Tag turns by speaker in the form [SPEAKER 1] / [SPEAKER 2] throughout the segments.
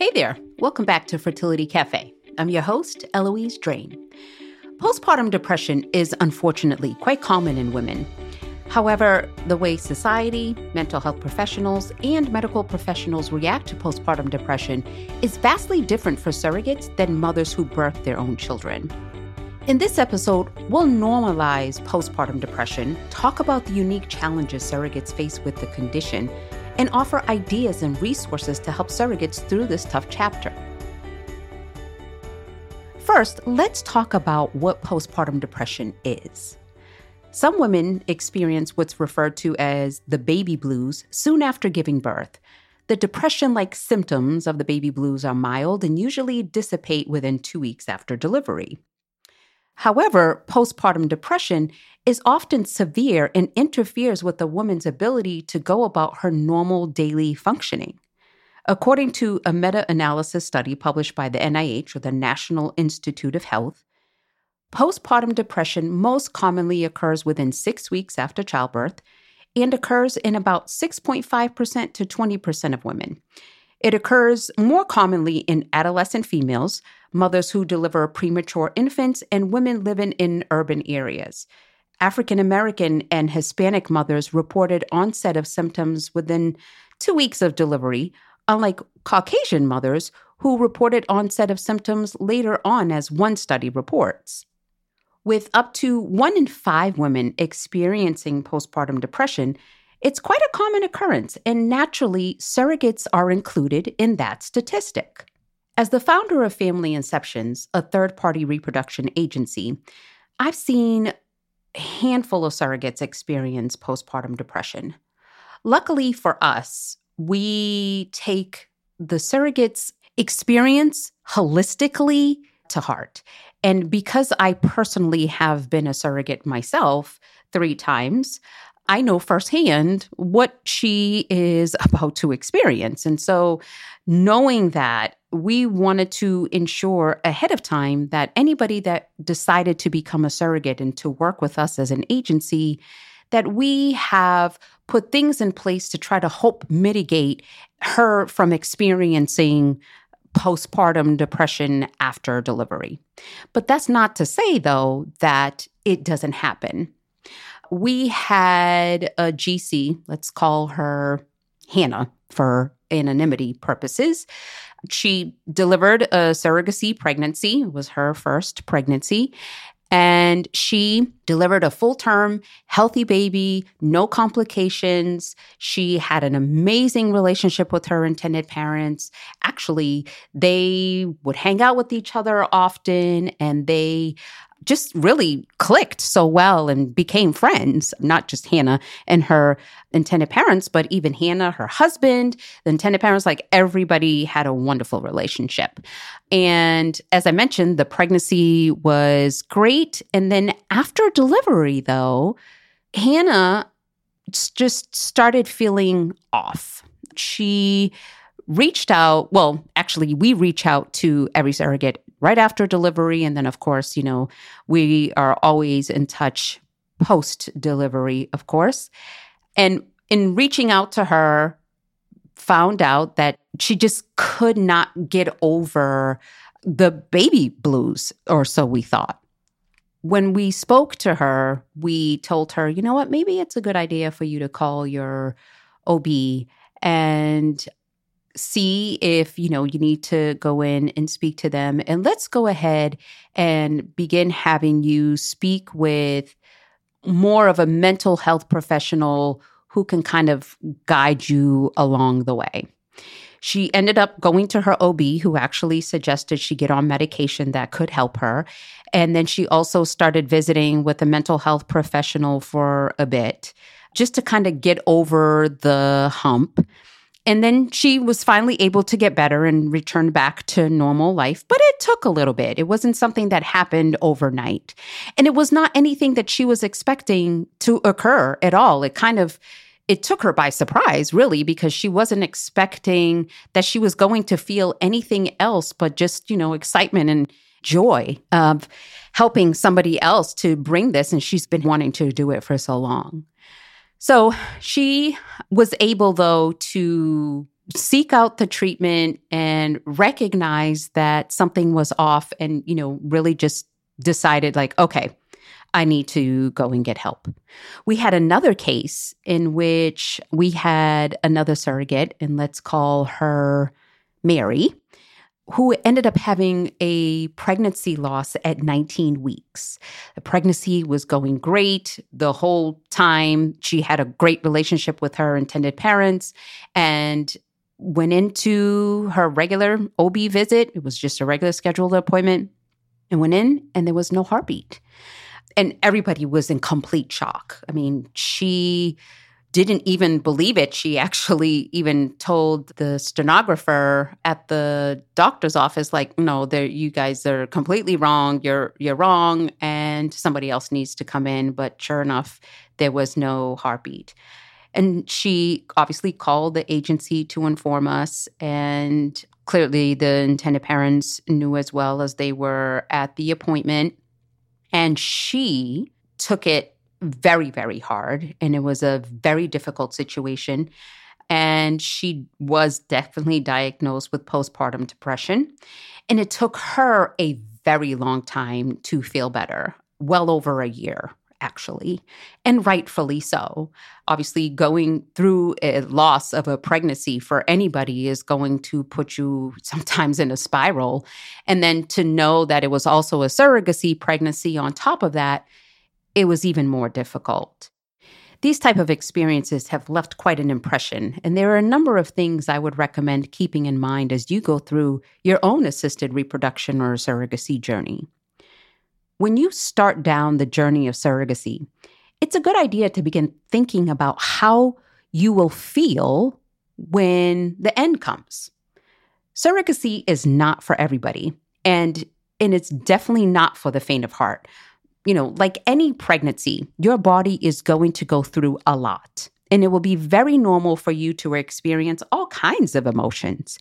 [SPEAKER 1] Hey there, welcome back to Fertility Cafe. I'm your host, Eloise Drain. Postpartum depression is unfortunately quite common in women. However, the way society, mental health professionals, and medical professionals react to postpartum depression is vastly different for surrogates than mothers who birth their own children. In this episode, we'll normalize postpartum depression, talk about the unique challenges surrogates face with the condition, and offer ideas and resources to help surrogates through this tough chapter. First, let's talk about what postpartum depression is. Some women experience what's referred to as the baby blues soon after giving birth. The depression like symptoms of the baby blues are mild and usually dissipate within two weeks after delivery. However, postpartum depression is often severe and interferes with a woman's ability to go about her normal daily functioning. According to a meta analysis study published by the NIH, or the National Institute of Health, postpartum depression most commonly occurs within six weeks after childbirth and occurs in about 6.5% to 20% of women. It occurs more commonly in adolescent females, mothers who deliver premature infants, and women living in urban areas. African American and Hispanic mothers reported onset of symptoms within two weeks of delivery, unlike Caucasian mothers who reported onset of symptoms later on, as one study reports. With up to one in five women experiencing postpartum depression, it's quite a common occurrence, and naturally, surrogates are included in that statistic. As the founder of Family Inceptions, a third party reproduction agency, I've seen a handful of surrogates experience postpartum depression. Luckily for us, we take the surrogate's experience holistically to heart. And because I personally have been a surrogate myself three times, I know firsthand what she is about to experience. And so, knowing that, we wanted to ensure ahead of time that anybody that decided to become a surrogate and to work with us as an agency that we have put things in place to try to help mitigate her from experiencing postpartum depression after delivery. But that's not to say, though, that it doesn't happen. We had a GC, let's call her Hannah for anonymity purposes. She delivered a surrogacy pregnancy, it was her first pregnancy. And she delivered a full term, healthy baby, no complications. She had an amazing relationship with her intended parents. Actually, they would hang out with each other often and they just really clicked so well and became friends, not just Hannah and her intended parents, but even Hannah, her husband, the intended parents, like everybody had a wonderful relationship. And as I mentioned, the pregnancy was great. And then after delivery, though, Hannah just started feeling off. She reached out. Well, actually, we reach out to every surrogate right after delivery. And then, of course, you know, we are always in touch post delivery, of course. And in reaching out to her, found out that she just could not get over the baby blues, or so we thought. When we spoke to her, we told her, you know what, maybe it's a good idea for you to call your OB and see if you know you need to go in and speak to them and let's go ahead and begin having you speak with more of a mental health professional who can kind of guide you along the way she ended up going to her OB, who actually suggested she get on medication that could help her. And then she also started visiting with a mental health professional for a bit, just to kind of get over the hump. And then she was finally able to get better and return back to normal life. But it took a little bit. It wasn't something that happened overnight. And it was not anything that she was expecting to occur at all. It kind of it took her by surprise, really, because she wasn't expecting that she was going to feel anything else but just, you know, excitement and joy of helping somebody else to bring this. And she's been wanting to do it for so long. So she was able, though, to seek out the treatment and recognize that something was off and, you know, really just decided like, okay, I need to go and get help. We had another case in which we had another surrogate, and let's call her Mary, who ended up having a pregnancy loss at 19 weeks. The pregnancy was going great the whole time. She had a great relationship with her intended parents and went into her regular OB visit. It was just a regular scheduled appointment and went in, and there was no heartbeat and everybody was in complete shock. I mean, she didn't even believe it. She actually even told the stenographer at the doctor's office, like, no, you guys are completely wrong. You're you're wrong, and somebody else needs to come in. But sure enough, there was no heartbeat. And she obviously called the agency to inform us. And clearly, the intended parents knew as well as they were at the appointment. And she took it very, very hard. And it was a very difficult situation. And she was definitely diagnosed with postpartum depression. And it took her a very long time to feel better, well over a year actually, and rightfully so. Obviously, going through a loss of a pregnancy for anybody is going to put you sometimes in a spiral. And then to know that it was also a surrogacy pregnancy on top of that, it was even more difficult. These type of experiences have left quite an impression, and there are a number of things I would recommend keeping in mind as you go through your own assisted reproduction or surrogacy journey. When you start down the journey of surrogacy, it's a good idea to begin thinking about how you will feel when the end comes. Surrogacy is not for everybody, and, and it's definitely not for the faint of heart. You know, like any pregnancy, your body is going to go through a lot, and it will be very normal for you to experience all kinds of emotions.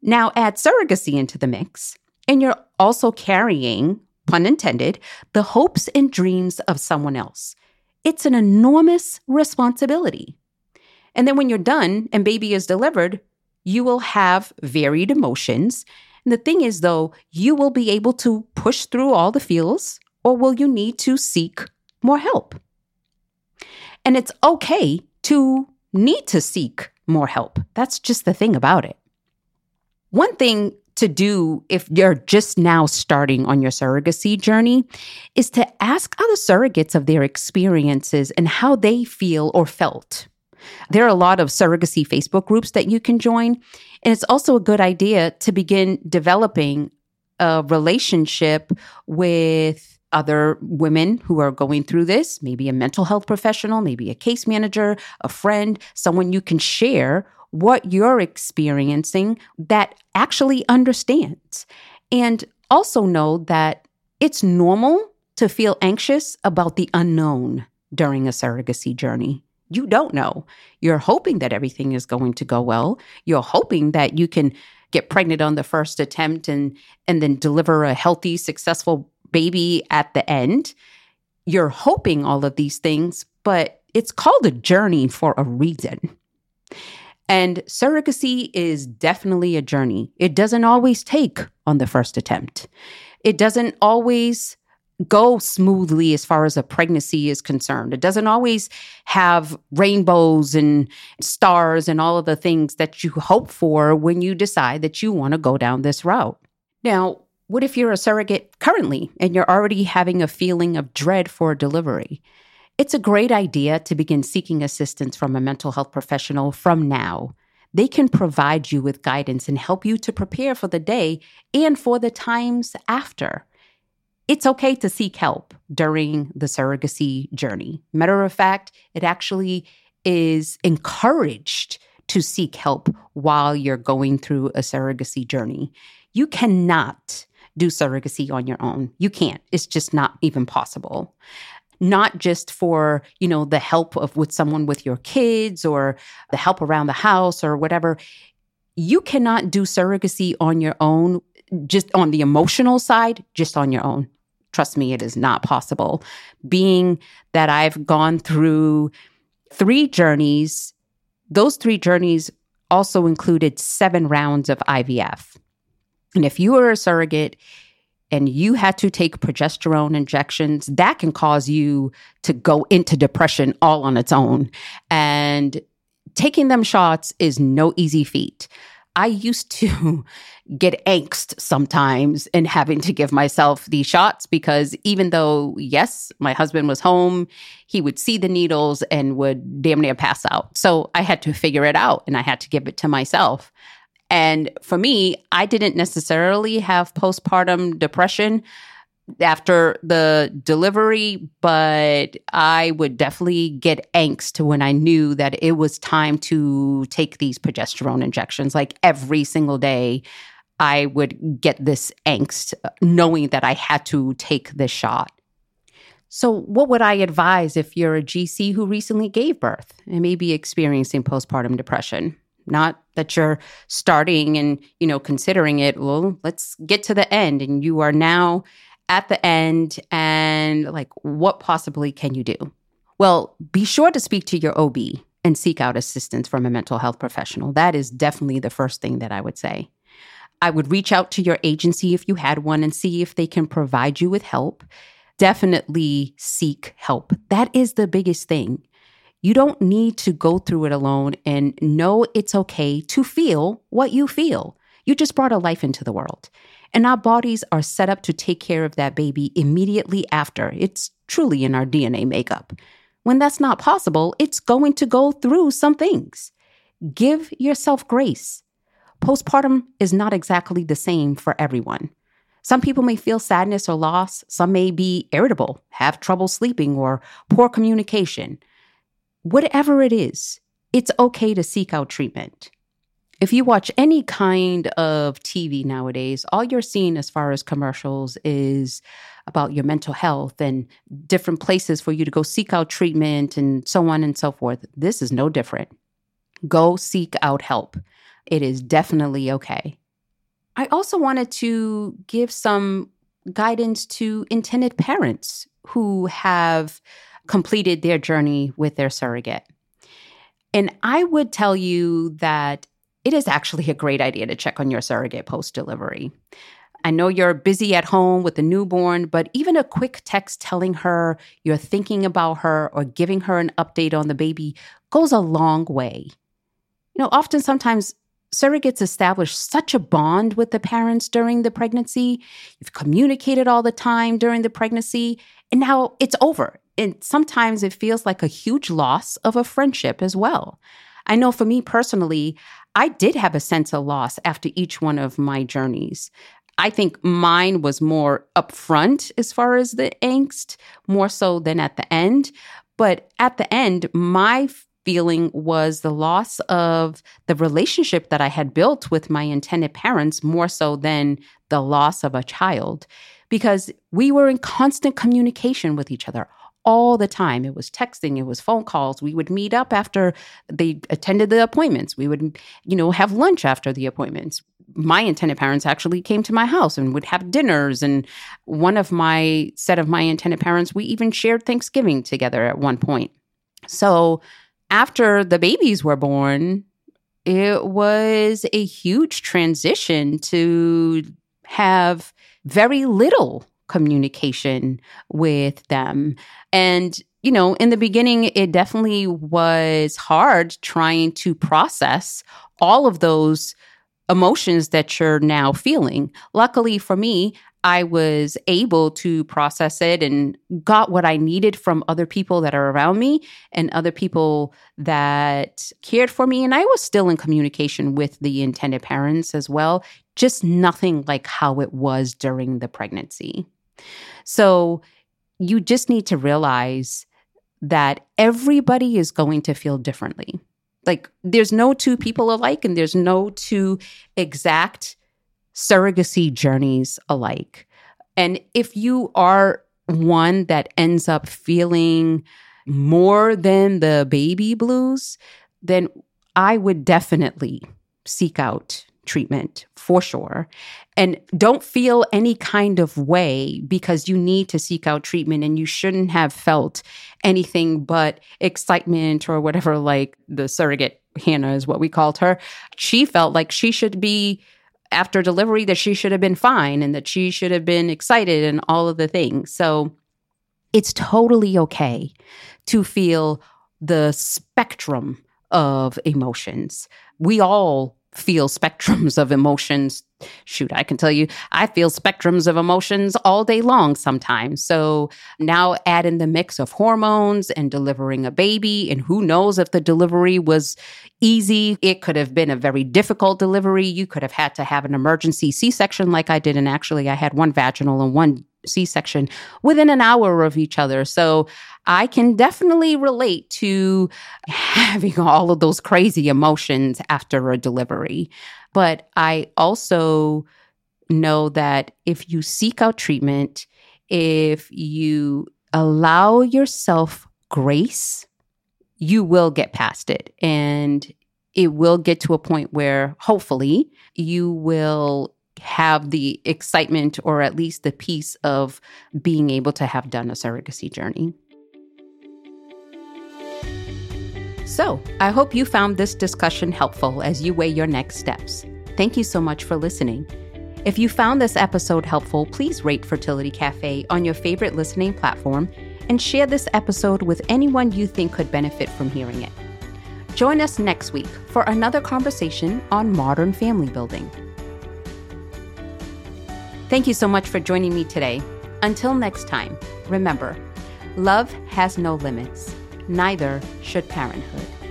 [SPEAKER 1] Now, add surrogacy into the mix, and you're also carrying pun intended, the hopes and dreams of someone else. It's an enormous responsibility. And then when you're done and baby is delivered, you will have varied emotions. And the thing is, though, you will be able to push through all the feels, or will you need to seek more help? And it's okay to need to seek more help. That's just the thing about it. One thing to do if you're just now starting on your surrogacy journey is to ask other surrogates of their experiences and how they feel or felt. There are a lot of surrogacy Facebook groups that you can join. And it's also a good idea to begin developing a relationship with other women who are going through this, maybe a mental health professional, maybe a case manager, a friend, someone you can share what you're experiencing that actually understands. And also know that it's normal to feel anxious about the unknown during a surrogacy journey. You don't know. You're hoping that everything is going to go well. You're hoping that you can get pregnant on the first attempt and and then deliver a healthy, successful baby at the end. You're hoping all of these things, but it's called a journey for a reason. And surrogacy is definitely a journey. It doesn't always take on the first attempt. It doesn't always go smoothly as far as a pregnancy is concerned. It doesn't always have rainbows and stars and all of the things that you hope for when you decide that you want to go down this route. Now, what if you're a surrogate currently and you're already having a feeling of dread for delivery? It's a great idea to begin seeking assistance from a mental health professional from now. They can provide you with guidance and help you to prepare for the day and for the times after. It's okay to seek help during the surrogacy journey. Matter of fact, it actually is encouraged to seek help while you're going through a surrogacy journey. You cannot do surrogacy on your own. You can't. It's just not even possible not just for, you know, the help of with someone with your kids or the help around the house or whatever. You cannot do surrogacy on your own, just on the emotional side, just on your own. Trust me, it is not possible. Being that I've gone through three journeys, those three journeys also included seven rounds of IVF. And if you were a surrogate and you had to take progesterone injections, that can cause you to go into depression all on its own. And taking them shots is no easy feat. I used to get angst sometimes in having to give myself these shots because even though, yes, my husband was home, he would see the needles and would damn near pass out. So I had to figure it out and I had to give it to myself. And for me, I didn't necessarily have postpartum depression after the delivery, but I would definitely get angst when I knew that it was time to take these progesterone injections. Like every single day, I would get this angst knowing that I had to take this shot. So, what would I advise if you're a GC who recently gave birth and may be experiencing postpartum depression? Not that you're starting and you know considering it. Well let's get to the end and you are now at the end and like what possibly can you do? Well be sure to speak to your ob and seek out assistance from a mental health professional. That is definitely the first thing that i would say. I would reach out to your agency if you had one and see if they can provide you with help. Definitely seek help. That is the biggest thing you don't need to go through it alone and know it's okay to feel what you feel. You just brought a life into the world. And our bodies are set up to take care of that baby immediately after. It's truly in our DNA makeup. When that's not possible, it's going to go through some things. Give yourself grace. Postpartum is not exactly the same for everyone. Some people may feel sadness or loss. Some may be irritable, have trouble sleeping, or poor communication whatever it is, it's okay to seek out treatment. If you watch any kind of TV nowadays, all you're seeing as far as commercials is about your mental health and different places for you to go seek out treatment and so on and so forth. This is no different. Go seek out help. It is definitely okay. I also wanted to give some guidance to intended parents who have completed their journey with their surrogate. And I would tell you that it is actually a great idea to check on your surrogate post delivery. I know you're busy at home with the newborn, but even a quick text telling her you're thinking about her or giving her an update on the baby goes a long way. You know, often sometimes surrogates establish such a bond with the parents during the pregnancy. You've communicated all the time during the pregnancy, and now it's over and sometimes it feels like a huge loss of a friendship as well. I know for me personally, I did have a sense of loss after each one of my journeys. I think mine was more upfront as far as the angst, more so than at the end. But at the end, my feeling was the loss of the relationship that I had built with my intended parents more so than the loss of a child because we were in constant communication with each other all the time. It was texting, it was phone calls. We would meet up after they attended the appointments. We would, you know, have lunch after the appointments. My intended parents actually came to my house and would have dinners. And one of my set of my intended parents, we even shared Thanksgiving together at one point. So after the babies were born, it was a huge transition to have very little communication with them. And, you know, in the beginning, it definitely was hard trying to process all of those emotions that you're now feeling. Luckily for me, I was able to process it and got what I needed from other people that are around me and other people that cared for me. And I was still in communication with the intended parents as well, just nothing like how it was during the pregnancy. So you just need to realize that everybody is going to feel differently. Like there's no two people alike and there's no two exact surrogacy journeys alike. And if you are one that ends up feeling more than the baby blues, then I would definitely seek out treatment for sure. And don't feel any kind of way because you need to seek out treatment and you shouldn't have felt anything but excitement or whatever, like the surrogate Hannah is what we called her, she felt like she should be after delivery that she should have been fine and that she should have been excited and all of the things. So it's totally okay to feel the spectrum of emotions. We all feel spectrums of emotions. Shoot, I can tell you, I feel spectrums of emotions all day long sometimes. So now add in the mix of hormones and delivering a baby. And who knows if the delivery was easy? It could have been a very difficult delivery. You could have had to have an emergency C section like I did. And actually, I had one vaginal and one C section within an hour of each other. So I can definitely relate to having all of those crazy emotions after a delivery. But I also know that if you seek out treatment, if you allow yourself grace, you will get past it. And it will get to a point where hopefully you will have the excitement or at least the peace of being able to have done a surrogacy journey. So, I hope you found this discussion helpful as you weigh your next steps. Thank you so much for listening. If you found this episode helpful, please rate Fertility Cafe on your favorite listening platform and share this episode with anyone you think could benefit from hearing it. Join us next week for another conversation on modern family building. Thank you so much for joining me today. Until next time, remember love has no limits neither should parenthood.